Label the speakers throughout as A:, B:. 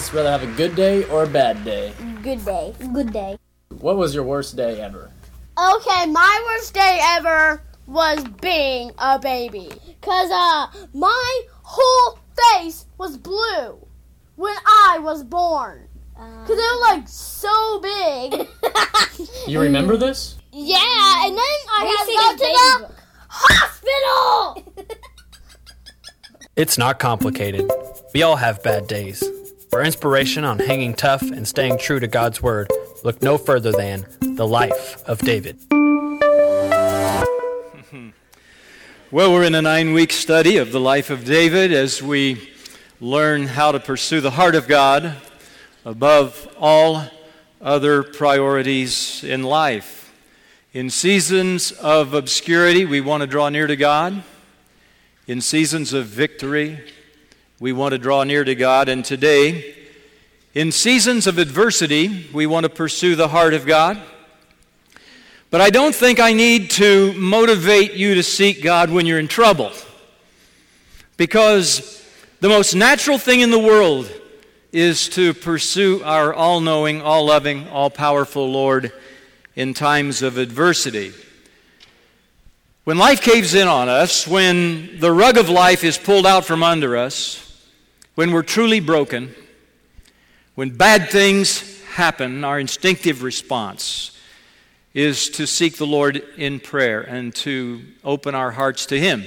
A: guys rather have a good day or a bad day?
B: Good day.
C: Good day.
A: What was your worst day ever?
B: Okay, my worst day ever was being a baby. Cause uh my whole face was blue when I was born. Cause they were like so big.
A: You remember this?
B: yeah, and then I had to go to the hospital.
D: It's not complicated. We all have bad days. For inspiration on hanging tough and staying true to God's Word, look no further than The Life of David.
E: Well, we're in a nine week study of the life of David as we learn how to pursue the heart of God above all other priorities in life. In seasons of obscurity, we want to draw near to God. In seasons of victory, we want to draw near to God. And today, in seasons of adversity, we want to pursue the heart of God. But I don't think I need to motivate you to seek God when you're in trouble. Because the most natural thing in the world is to pursue our all knowing, all loving, all powerful Lord in times of adversity. When life caves in on us, when the rug of life is pulled out from under us, when we're truly broken, when bad things happen, our instinctive response is to seek the Lord in prayer and to open our hearts to Him.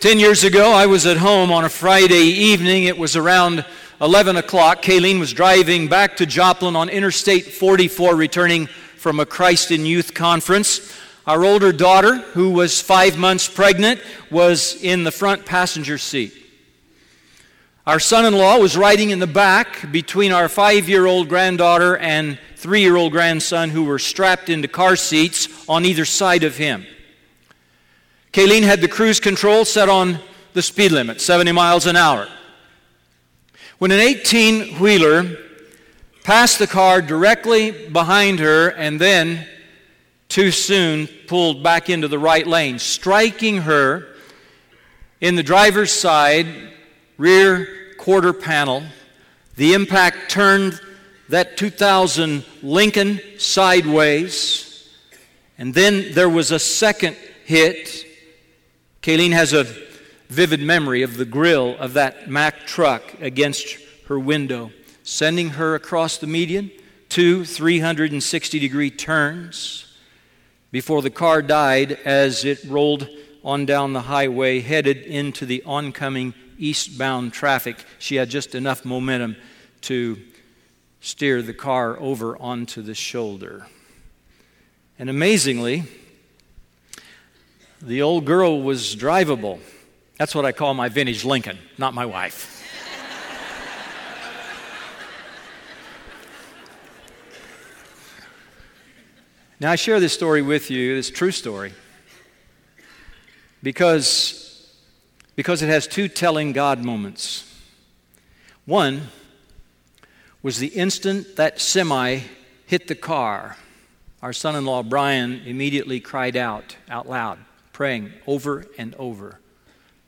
E: Ten years ago, I was at home on a Friday evening. It was around 11 o'clock. Kayleen was driving back to Joplin on Interstate 44, returning from a Christ in Youth conference. Our older daughter, who was five months pregnant, was in the front passenger seat. Our son in law was riding in the back between our five year old granddaughter and three year old grandson, who were strapped into car seats on either side of him. Kayleen had the cruise control set on the speed limit, 70 miles an hour. When an 18 wheeler passed the car directly behind her and then, too soon, pulled back into the right lane, striking her in the driver's side rear quarter panel. The impact turned that 2000 Lincoln sideways. And then there was a second hit. Kayleen has a vivid memory of the grill of that Mack truck against her window, sending her across the median, two 360 degree turns before the car died as it rolled on down the highway, headed into the oncoming eastbound traffic. She had just enough momentum to steer the car over onto the shoulder. And amazingly, the old girl was drivable. That's what I call my vintage Lincoln, not my wife. now, I share this story with you, this true story, because, because it has two telling God moments. One was the instant that semi hit the car. Our son in law, Brian, immediately cried out, out loud, praying over and over,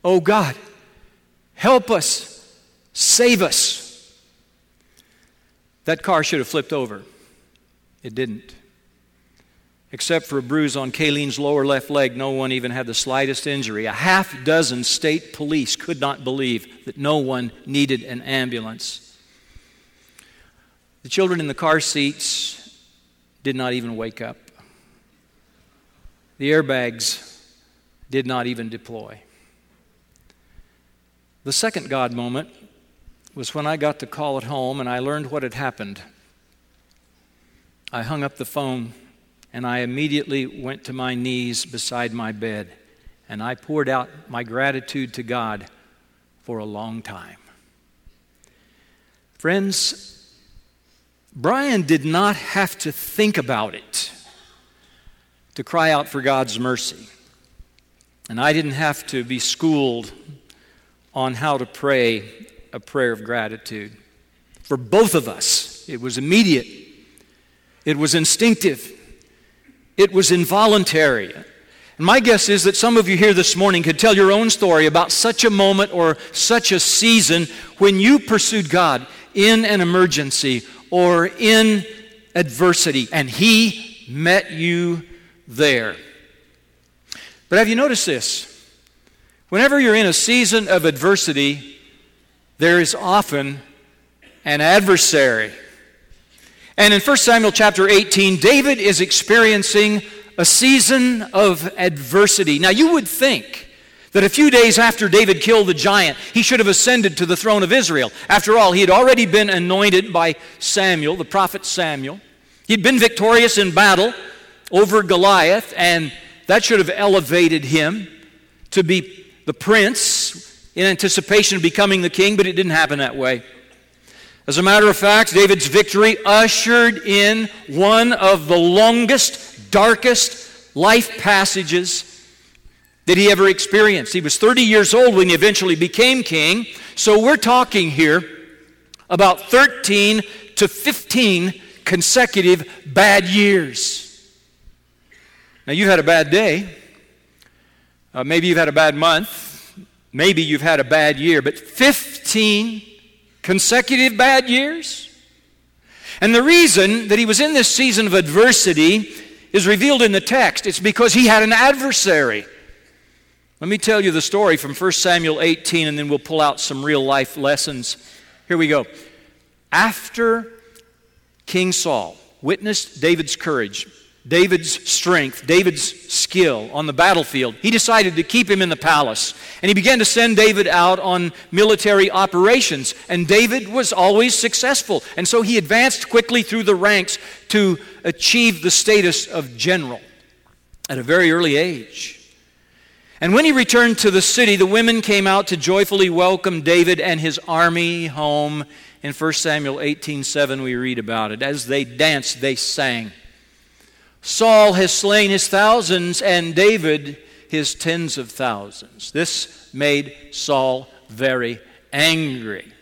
E: Oh God, help us, save us. That car should have flipped over. It didn't. Except for a bruise on Kayleen's lower left leg, no one even had the slightest injury. A half dozen state police could not believe that no one needed an ambulance. The children in the car seats did not even wake up. The airbags did not even deploy. The second God moment was when I got the call at home and I learned what had happened. I hung up the phone and I immediately went to my knees beside my bed and I poured out my gratitude to God for a long time. Friends, Brian did not have to think about it to cry out for God's mercy. And I didn't have to be schooled on how to pray a prayer of gratitude. For both of us, it was immediate, it was instinctive, it was involuntary. And my guess is that some of you here this morning could tell your own story about such a moment or such a season when you pursued God in an emergency or in adversity, and He met you there. But have you noticed this? Whenever you're in a season of adversity, there is often an adversary. And in 1 Samuel chapter 18, David is experiencing a season of adversity. Now, you would think that a few days after David killed the giant, he should have ascended to the throne of Israel. After all, he had already been anointed by Samuel, the prophet Samuel. He'd been victorious in battle over Goliath, and that should have elevated him to be the prince in anticipation of becoming the king, but it didn't happen that way. As a matter of fact, David's victory ushered in one of the longest, darkest life passages that he ever experienced. He was 30 years old when he eventually became king, so we're talking here about 13 to 15 consecutive bad years. Now, you've had a bad day. Uh, maybe you've had a bad month. Maybe you've had a bad year, but 15 consecutive bad years? And the reason that he was in this season of adversity is revealed in the text. It's because he had an adversary. Let me tell you the story from 1 Samuel 18, and then we'll pull out some real life lessons. Here we go. After King Saul witnessed David's courage, David's strength, David's skill on the battlefield, he decided to keep him in the palace. And he began to send David out on military operations. And David was always successful. And so he advanced quickly through the ranks to achieve the status of general at a very early age. And when he returned to the city, the women came out to joyfully welcome David and his army home. In 1 Samuel 18:7 we read about it. As they danced, they sang. Saul has slain his thousands and David his tens of thousands. This made Saul very angry.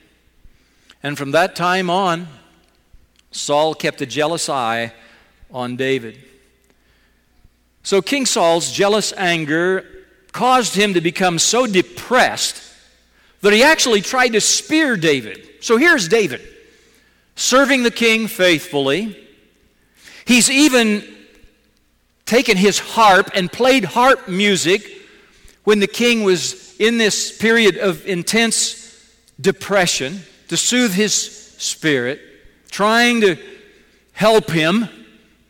E: And from that time on, Saul kept a jealous eye on David. So King Saul's jealous anger caused him to become so depressed that he actually tried to spear David. So here's David serving the king faithfully. He's even taken his harp and played harp music when the king was in this period of intense depression to soothe his spirit, trying to help him.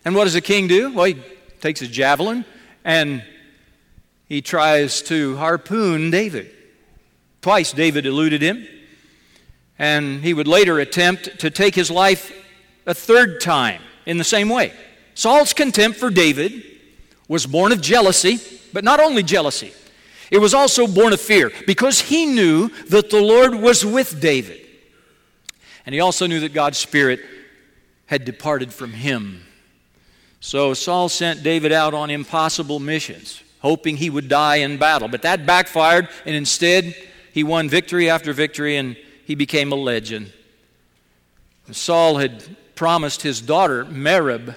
E: And what does the king do? Well, he takes a javelin and he tries to harpoon David. Twice David eluded him, and he would later attempt to take his life a third time in the same way. Saul's contempt for David was born of jealousy, but not only jealousy, it was also born of fear because he knew that the Lord was with David. And he also knew that God's Spirit had departed from him. So Saul sent David out on impossible missions, hoping he would die in battle. But that backfired, and instead, he won victory after victory and he became a legend. Saul had promised his daughter, Merab,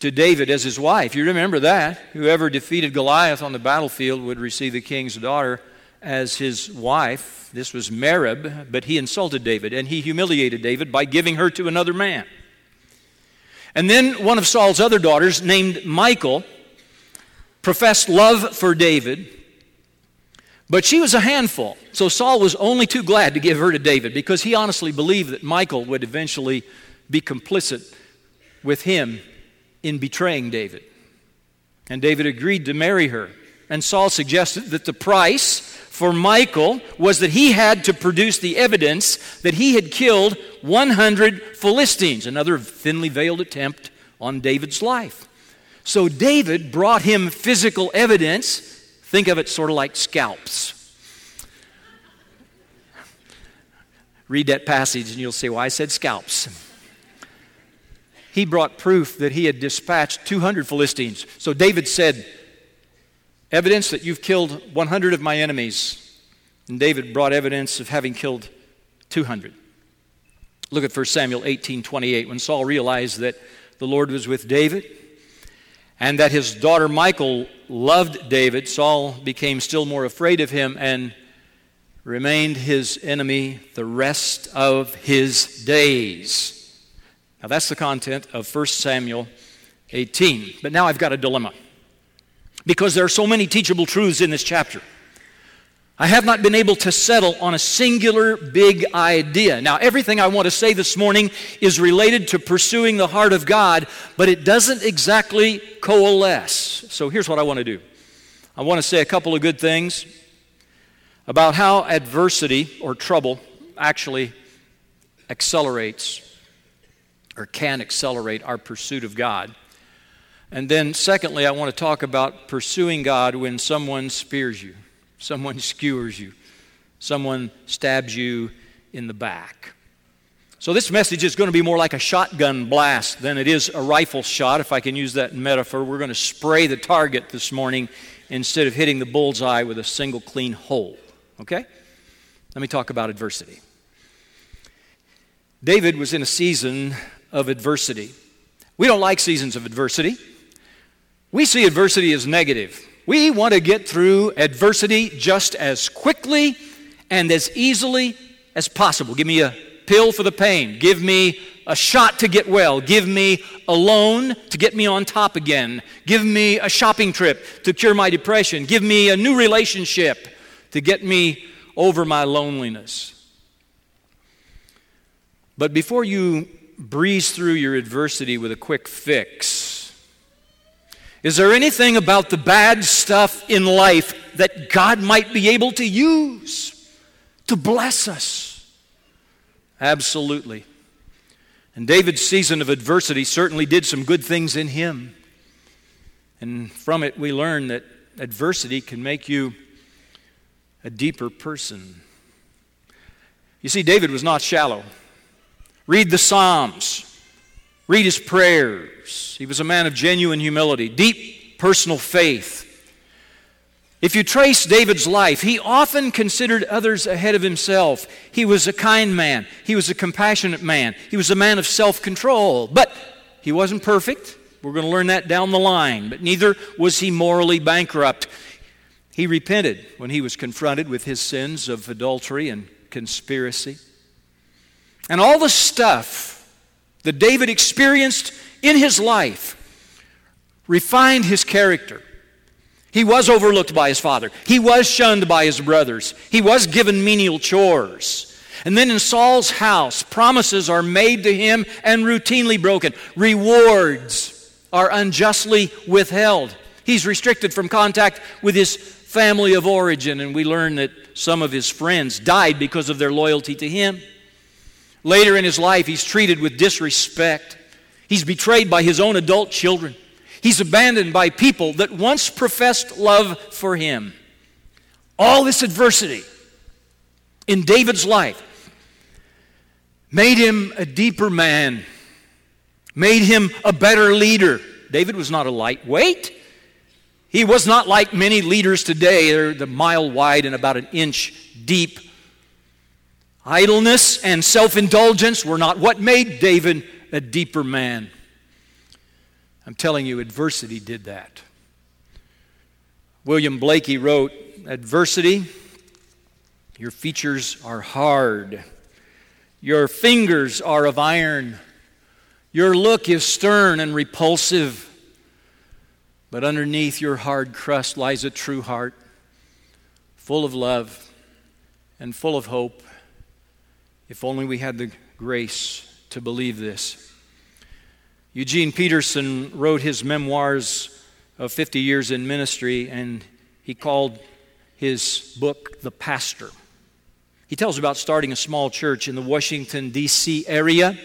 E: to David as his wife. You remember that. Whoever defeated Goliath on the battlefield would receive the king's daughter as his wife. This was Merab, but he insulted David and he humiliated David by giving her to another man. And then one of Saul's other daughters, named Michal, professed love for David, but she was a handful. So Saul was only too glad to give her to David because he honestly believed that Michal would eventually be complicit with him in betraying David. And David agreed to marry her. And Saul suggested that the price for Michal was that he had to produce the evidence that he had killed 100 Philistines, another thinly veiled attempt on David's life. So David brought him physical evidence. Think of it sort of like scalps. Read that passage and you'll see why I said scalps he brought proof that he had dispatched 200 Philistines. So David said, Evidence that you've killed 100 of my enemies. And David brought evidence of having killed 200. Look at 1 Samuel 18 28. When Saul realized that the Lord was with David and that his daughter Michal loved David, Saul became still more afraid of him and remained his enemy the rest of his days. Now, that's the content of 1 Samuel 18. But now I've got a dilemma because there are so many teachable truths in this chapter. I have not been able to settle on a singular big idea. Now, everything I want to say this morning is related to pursuing the heart of God, but it doesn't exactly coalesce. So here's what I want to do I want to say a couple of good things about how adversity or trouble actually accelerates or can accelerate our pursuit of God. And then, secondly, I want to talk about pursuing God when someone spears you someone skewers you, someone stabs you in the back. So, this message is going to be more like a shotgun blast than it is a rifle shot, if I can use that metaphor. We're going to spray the target this morning instead of hitting the bullseye with a single clean hole. Okay? Let me talk about adversity. David was in a season of adversity. We don't like seasons of adversity. We see adversity as negative. We want to get through adversity just as quickly and as easily as possible. Give me a pill for the pain. Give me a shot to get well. Give me a loan to get me on top again. Give me a shopping trip to cure my depression. Give me a new relationship to get me over my loneliness. But before you breeze through your adversity with a quick fix, is there anything about the bad stuff in life that God might be able to use to bless us? Absolutely. And David's season of adversity certainly did some good things in him. And from it, we learn that adversity can make you a deeper person. You see, David was not shallow. Read the Psalms. Read his prayers. He was a man of genuine humility, deep personal faith. If you trace David's life, he often considered others ahead of himself. He was a kind man, he was a compassionate man, he was a man of self control. But he wasn't perfect. We're going to learn that down the line. But neither was he morally bankrupt. He repented when he was confronted with his sins of adultery and conspiracy. And all the stuff that David experienced in his life refined his character. He was overlooked by his father. He was shunned by his brothers. He was given menial chores. And then in Saul's house, promises are made to him and routinely broken. Rewards are unjustly withheld. He's restricted from contact with his family of origin, and we learn that some of his friends died because of their loyalty to him. Later in his life, he's treated with disrespect. He's betrayed by his own adult children. He's abandoned by people that once professed love for him. All this adversity in David's life made him a deeper man, made him a better leader. David was not a lightweight. He was not like many leaders today. They're the mile wide and about an inch deep Idleness and self indulgence were not what made David a deeper man. I'm telling you, adversity did that. William Blakey wrote Adversity, your features are hard, your fingers are of iron, your look is stern and repulsive, but underneath your hard crust lies a true heart, full of love and full of hope if only we had the grace to believe this. Eugene Peterson wrote his memoirs of 50 years in ministry, and he called his book The Pastor. He tells about starting a small church in the Washington, D.C. area.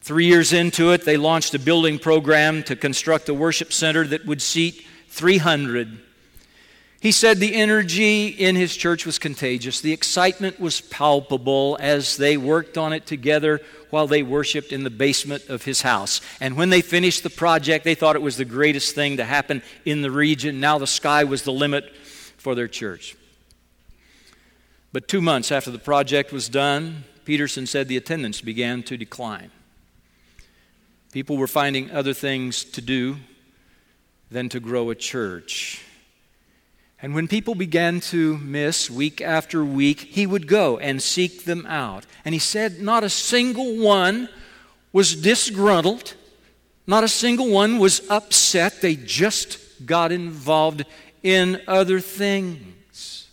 E: Three years into it, they launched a building program to construct a worship center that would seat 300 he said the energy in his church was contagious. The excitement was palpable as they worked on it together while they worshiped in the basement of his house. And when they finished the project, they thought it was the greatest thing to happen in the region. Now the sky was the limit for their church. But two months after the project was done, Peterson said the attendance began to decline. People were finding other things to do than to grow a church. And when people began to miss week after week, he would go and seek them out. And he said, not a single one was disgruntled, not a single one was upset. They just got involved in other things.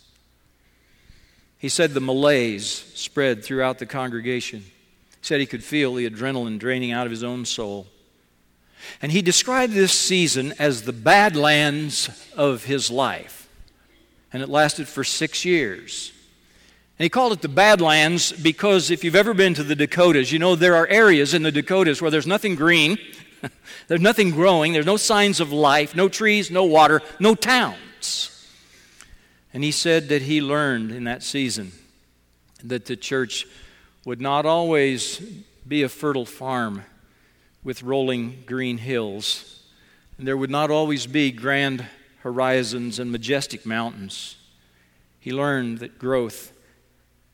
E: He said the malaise spread throughout the congregation. He said he could feel the adrenaline draining out of his own soul. And he described this season as the badlands of his life. And it lasted for six years. And he called it the Badlands because if you've ever been to the Dakotas, you know there are areas in the Dakotas where there's nothing green, there's nothing growing, there's no signs of life, no trees, no water, no towns. And he said that he learned in that season that the church would not always be a fertile farm with rolling green hills, and there would not always be grand horizons and majestic mountains. He learned that growth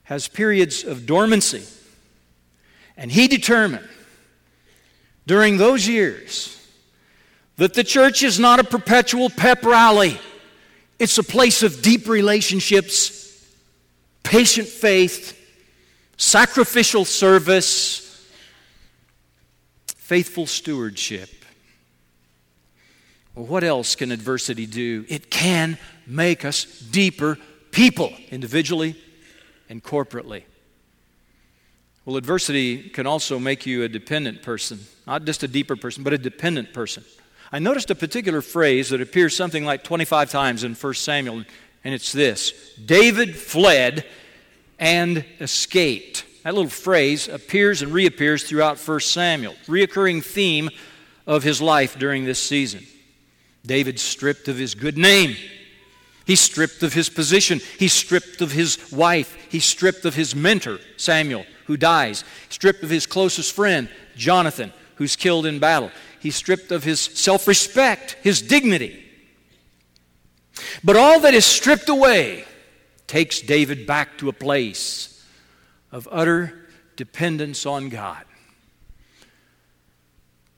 E: has periods of dormancy. And he determined during those years that the church is not a perpetual pep rally, it's a place of deep relationships, patient faith, sacrificial service, faithful stewardship. Well, what else can adversity do? It can make us deeper people, individually and corporately. Well, adversity can also make you a dependent person, not just a deeper person, but a dependent person. I noticed a particular phrase that appears something like 25 times in 1 Samuel, and it's this David fled and escaped. That little phrase appears and reappears throughout 1 Samuel, reoccurring theme of his life during this season. David stripped of his good name. He's stripped of his position. He's stripped of his wife. He's stripped of his mentor, Samuel, who dies. Stripped of his closest friend, Jonathan, who's killed in battle. He's stripped of his self respect, his dignity. But all that is stripped away takes David back to a place of utter dependence on God.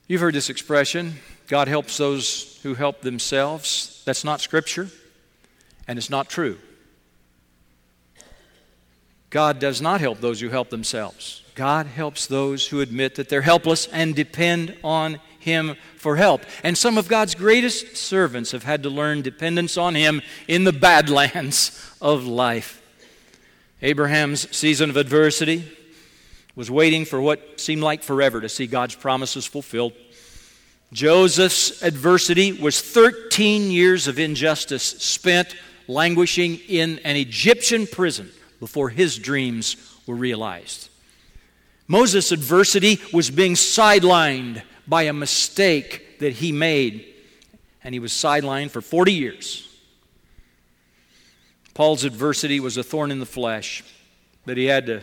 E: You've heard this expression God helps those who help themselves. That's not Scripture and it's not true. God does not help those who help themselves. God helps those who admit that they're helpless and depend on Him for help. And some of God's greatest servants have had to learn dependence on Him in the badlands of life. Abraham's season of adversity was waiting for what seemed like forever to see God's promises fulfilled. Joseph's adversity was 13 years of injustice spent languishing in an Egyptian prison before his dreams were realized. Moses' adversity was being sidelined by a mistake that he made, and he was sidelined for 40 years. Paul's adversity was a thorn in the flesh that he had to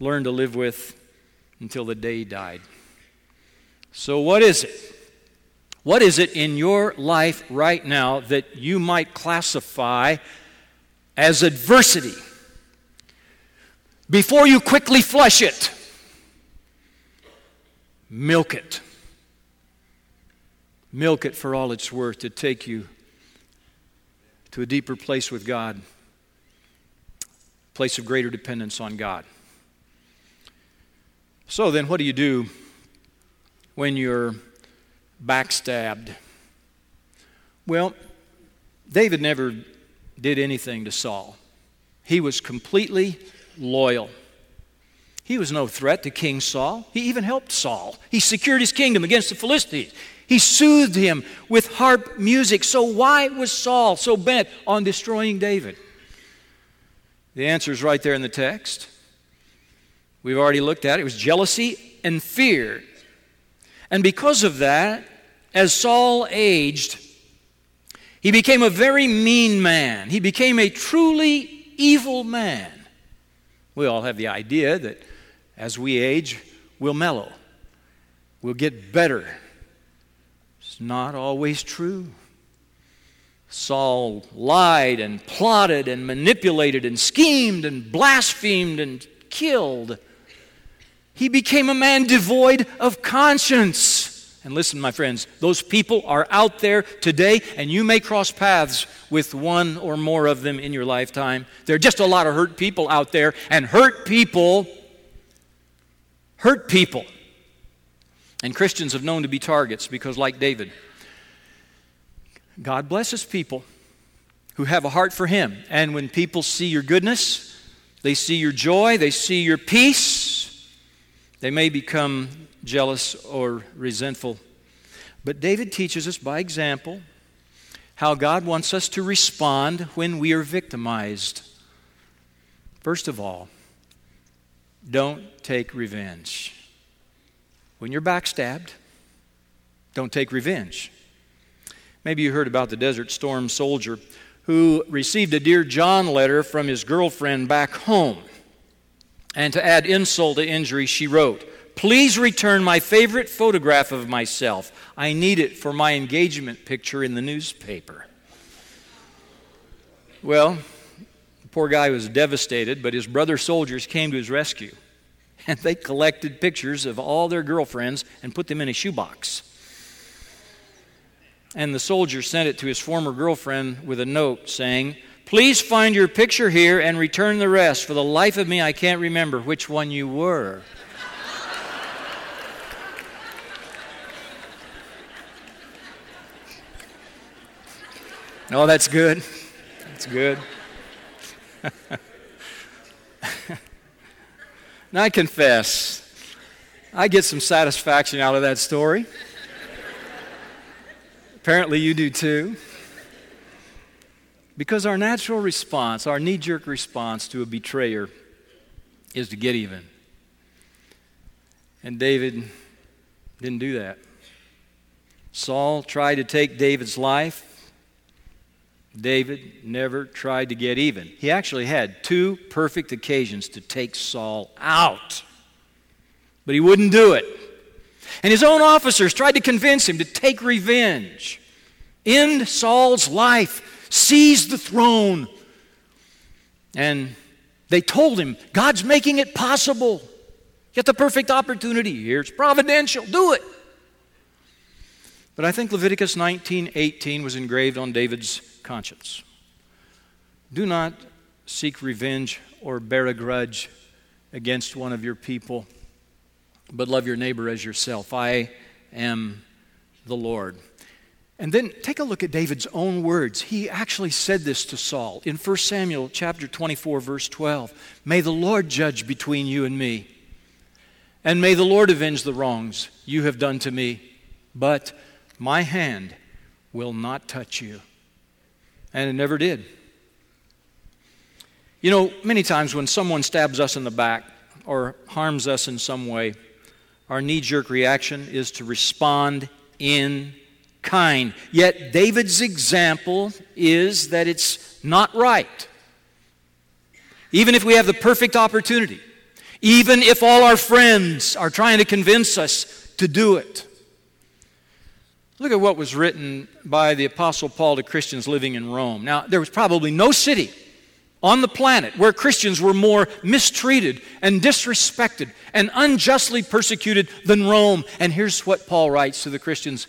E: learn to live with until the day he died. So, what is it? What is it in your life right now that you might classify as adversity? Before you quickly flush it, milk it. Milk it for all it's worth to take you to a deeper place with God, place of greater dependence on God. So then, what do you do when you're backstabbed. Well, David never did anything to Saul. He was completely loyal. He was no threat to King Saul. He even helped Saul. He secured his kingdom against the Philistines. He soothed him with harp music. So, why was Saul so bent on destroying David? The answer is right there in the text. We've already looked at it. It was jealousy and fear. And because of that, as Saul aged, he became a very mean man. He became a truly evil man. We all have the idea that as we age, we'll mellow, we'll get better. It's not always true. Saul lied and plotted and manipulated and schemed and blasphemed and killed. He became a man devoid of conscience. And listen, my friends, those people are out there today, and you may cross paths with one or more of them in your lifetime. There are just a lot of hurt people out there, and hurt people hurt people. And Christians have known to be targets because, like David, God blesses people who have a heart for Him. And when people see your goodness, they see your joy, they see your peace, they may become jealous or resentful. But David teaches us by example how God wants us to respond when we are victimized. First of all, don't take revenge. When you're backstabbed, don't take revenge. Maybe you heard about the Desert Storm soldier who received a Dear John letter from his girlfriend back home. And to add insult to injury, she wrote, Please return my favorite photograph of myself. I need it for my engagement picture in the newspaper. Well, the poor guy was devastated, but his brother soldiers came to his rescue. And they collected pictures of all their girlfriends and put them in a shoebox. And the soldier sent it to his former girlfriend with a note saying, Please find your picture here and return the rest. For the life of me, I can't remember which one you were. Oh, that's good. That's good. now, I confess, I get some satisfaction out of that story. Apparently, you do too. Because our natural response, our knee jerk response to a betrayer, is to get even. And David didn't do that. Saul tried to take David's life. David never tried to get even. He actually had two perfect occasions to take Saul out, but he wouldn't do it. And his own officers tried to convince him to take revenge, end Saul's life, seize the throne. And they told him, God's making it possible. Get the perfect opportunity here. It's providential. Do it. But I think Leviticus 19:18 was engraved on David's conscience. Do not seek revenge or bear a grudge against one of your people, but love your neighbor as yourself. I am the Lord. And then take a look at David's own words. He actually said this to Saul in 1 Samuel chapter 24 verse 12. May the Lord judge between you and me, and may the Lord avenge the wrongs you have done to me, but my hand will not touch you and it never did. You know, many times when someone stabs us in the back or harms us in some way, our knee jerk reaction is to respond in kind. Yet David's example is that it's not right. Even if we have the perfect opportunity, even if all our friends are trying to convince us to do it, Look at what was written by the Apostle Paul to Christians living in Rome. Now, there was probably no city on the planet where Christians were more mistreated and disrespected and unjustly persecuted than Rome. And here's what Paul writes to the Christians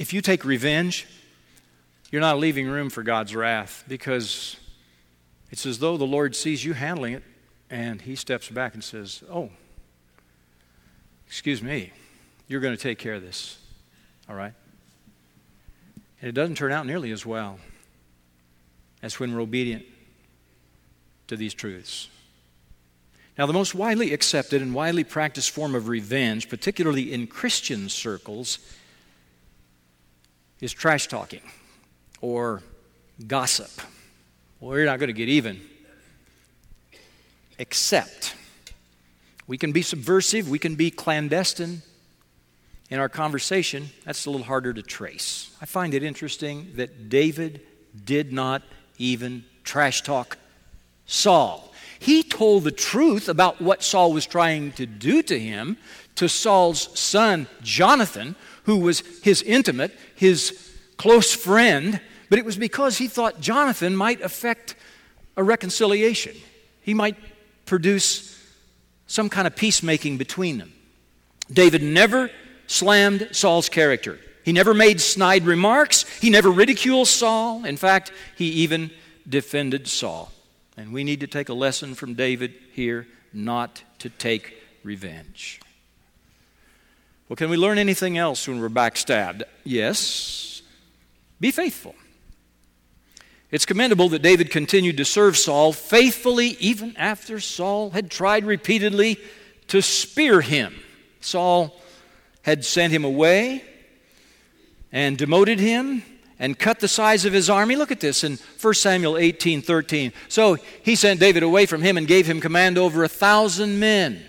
E: if you take revenge, you're not leaving room for God's wrath because it's as though the Lord sees you handling it and he steps back and says, Oh, excuse me, you're going to take care of this. All right? And it doesn't turn out nearly as well as when we're obedient to these truths. Now, the most widely accepted and widely practiced form of revenge, particularly in Christian circles, is trash talking or gossip. Well, you're not going to get even except. We can be subversive, we can be clandestine, in our conversation, that's a little harder to trace. I find it interesting that David did not even trash talk Saul. He told the truth about what Saul was trying to do to him to Saul's son, Jonathan, who was his intimate, his close friend, but it was because he thought Jonathan might affect a reconciliation. He might produce some kind of peacemaking between them. David never slammed Saul's character. He never made snide remarks. He never ridiculed Saul. In fact, he even defended Saul. And we need to take a lesson from David here not to take revenge. Well, can we learn anything else when we're backstabbed? Yes. Be faithful. It's commendable that David continued to serve Saul faithfully even after Saul had tried repeatedly to spear him. Saul had sent him away and demoted him and cut the size of his army. Look at this in 1 Samuel 18 13. So he sent David away from him and gave him command over a thousand men.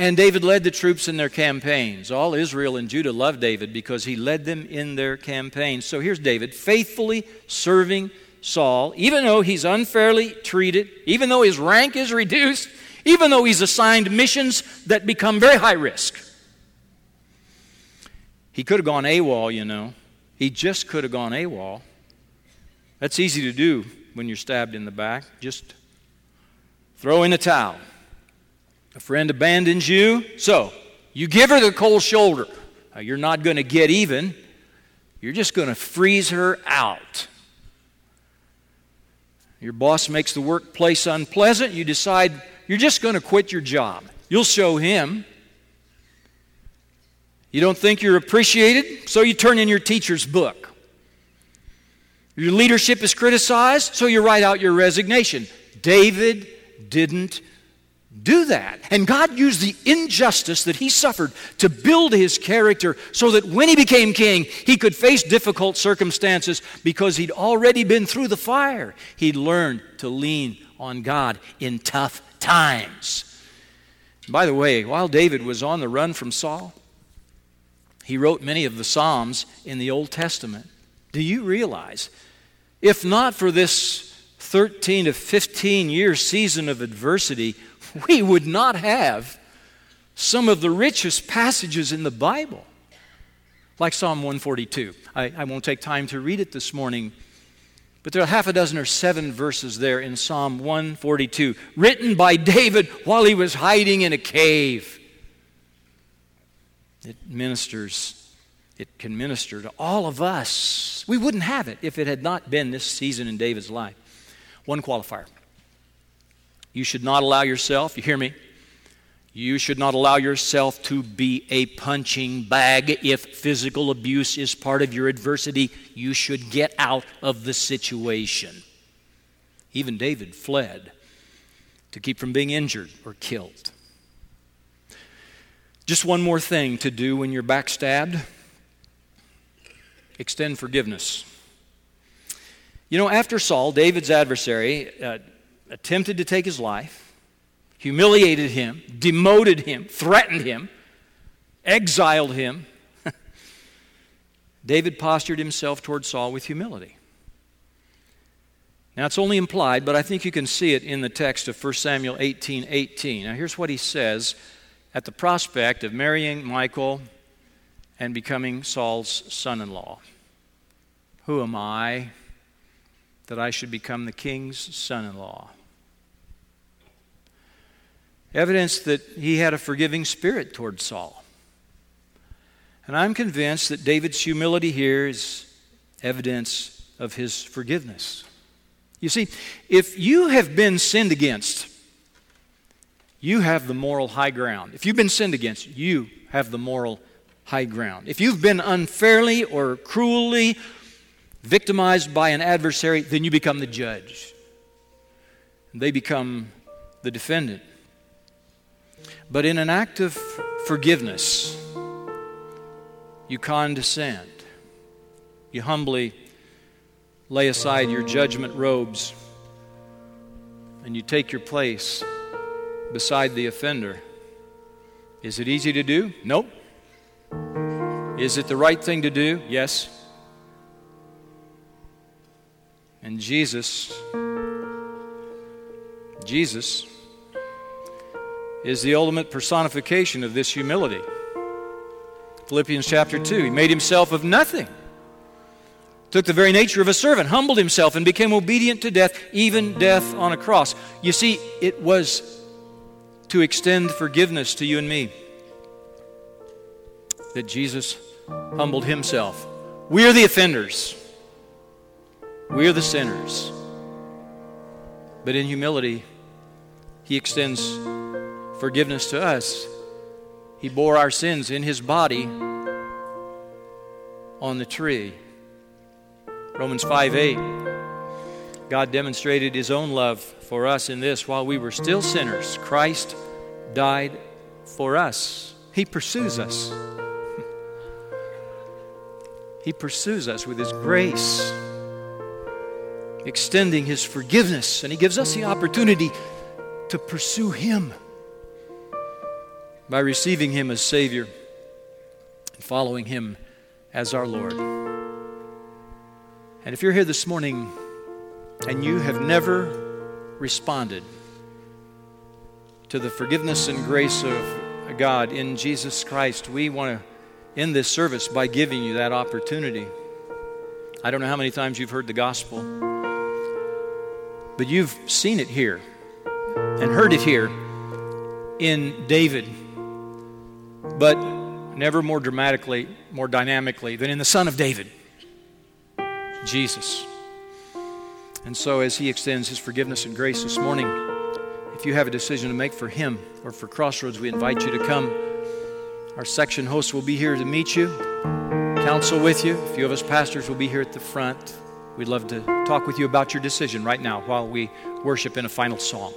E: And David led the troops in their campaigns. All Israel and Judah loved David because he led them in their campaigns. So here's David faithfully serving Saul, even though he's unfairly treated, even though his rank is reduced, even though he's assigned missions that become very high risk. He could have gone AWOL, you know. He just could have gone AWOL. That's easy to do when you're stabbed in the back. Just throw in the towel. A friend abandons you, so you give her the cold shoulder. Now, you're not going to get even, you're just going to freeze her out. Your boss makes the workplace unpleasant, you decide you're just going to quit your job. You'll show him. You don't think you're appreciated, so you turn in your teacher's book. Your leadership is criticized, so you write out your resignation. David didn't do that. And God used the injustice that he suffered to build his character so that when he became king, he could face difficult circumstances because he'd already been through the fire. He'd learned to lean on God in tough times. By the way, while David was on the run from Saul, he wrote many of the Psalms in the Old Testament. Do you realize, if not for this 13 to 15 year season of adversity, we would not have some of the richest passages in the Bible, like Psalm 142. I, I won't take time to read it this morning, but there are half a dozen or seven verses there in Psalm 142, written by David while he was hiding in a cave. It ministers, it can minister to all of us. We wouldn't have it if it had not been this season in David's life. One qualifier you should not allow yourself, you hear me? You should not allow yourself to be a punching bag. If physical abuse is part of your adversity, you should get out of the situation. Even David fled to keep from being injured or killed. Just one more thing to do when you're backstabbed extend forgiveness. You know, after Saul, David's adversary, uh, attempted to take his life, humiliated him, demoted him, threatened him, exiled him, David postured himself toward Saul with humility. Now, it's only implied, but I think you can see it in the text of 1 Samuel 18 18. Now, here's what he says at the prospect of marrying Michal and becoming Saul's son in law Who am I that I should become the king's son in law? Evidence that he had a forgiving spirit toward Saul. And I'm convinced that David's humility here is evidence of his forgiveness. You see, if you have been sinned against, you have the moral high ground. If you've been sinned against, you have the moral high ground. If you've been unfairly or cruelly victimized by an adversary, then you become the judge. They become the defendant. But in an act of forgiveness, you condescend. You humbly lay aside your judgment robes and you take your place beside the offender. Is it easy to do? Nope. Is it the right thing to do? Yes. And Jesus, Jesus is the ultimate personification of this humility. Philippians chapter 2, he made himself of nothing. Took the very nature of a servant, humbled himself, and became obedient to death, even death on a cross. You see, it was to extend forgiveness to you and me that Jesus humbled himself. We're the offenders. We're the sinners. But in humility, he extends forgiveness to us. He bore our sins in his body on the tree. Romans 5 8. God demonstrated his own love for us in this while we were still sinners, Christ died for us. He pursues us. He pursues us with His grace, extending His forgiveness, and He gives us the opportunity to pursue Him by receiving Him as Savior and following Him as our Lord. And if you're here this morning and you have never responded to the forgiveness and grace of God in Jesus Christ, we want to end this service by giving you that opportunity. I don't know how many times you've heard the gospel, but you've seen it here and heard it here in David, but never more dramatically, more dynamically than in the Son of David, Jesus. And so, as He extends His forgiveness and grace this morning, if you have a decision to make for Him or for Crossroads, we invite you to come. Our section hosts will be here to meet you, counsel with you. A few of us pastors will be here at the front. We'd love to talk with you about your decision right now while we worship in a final song.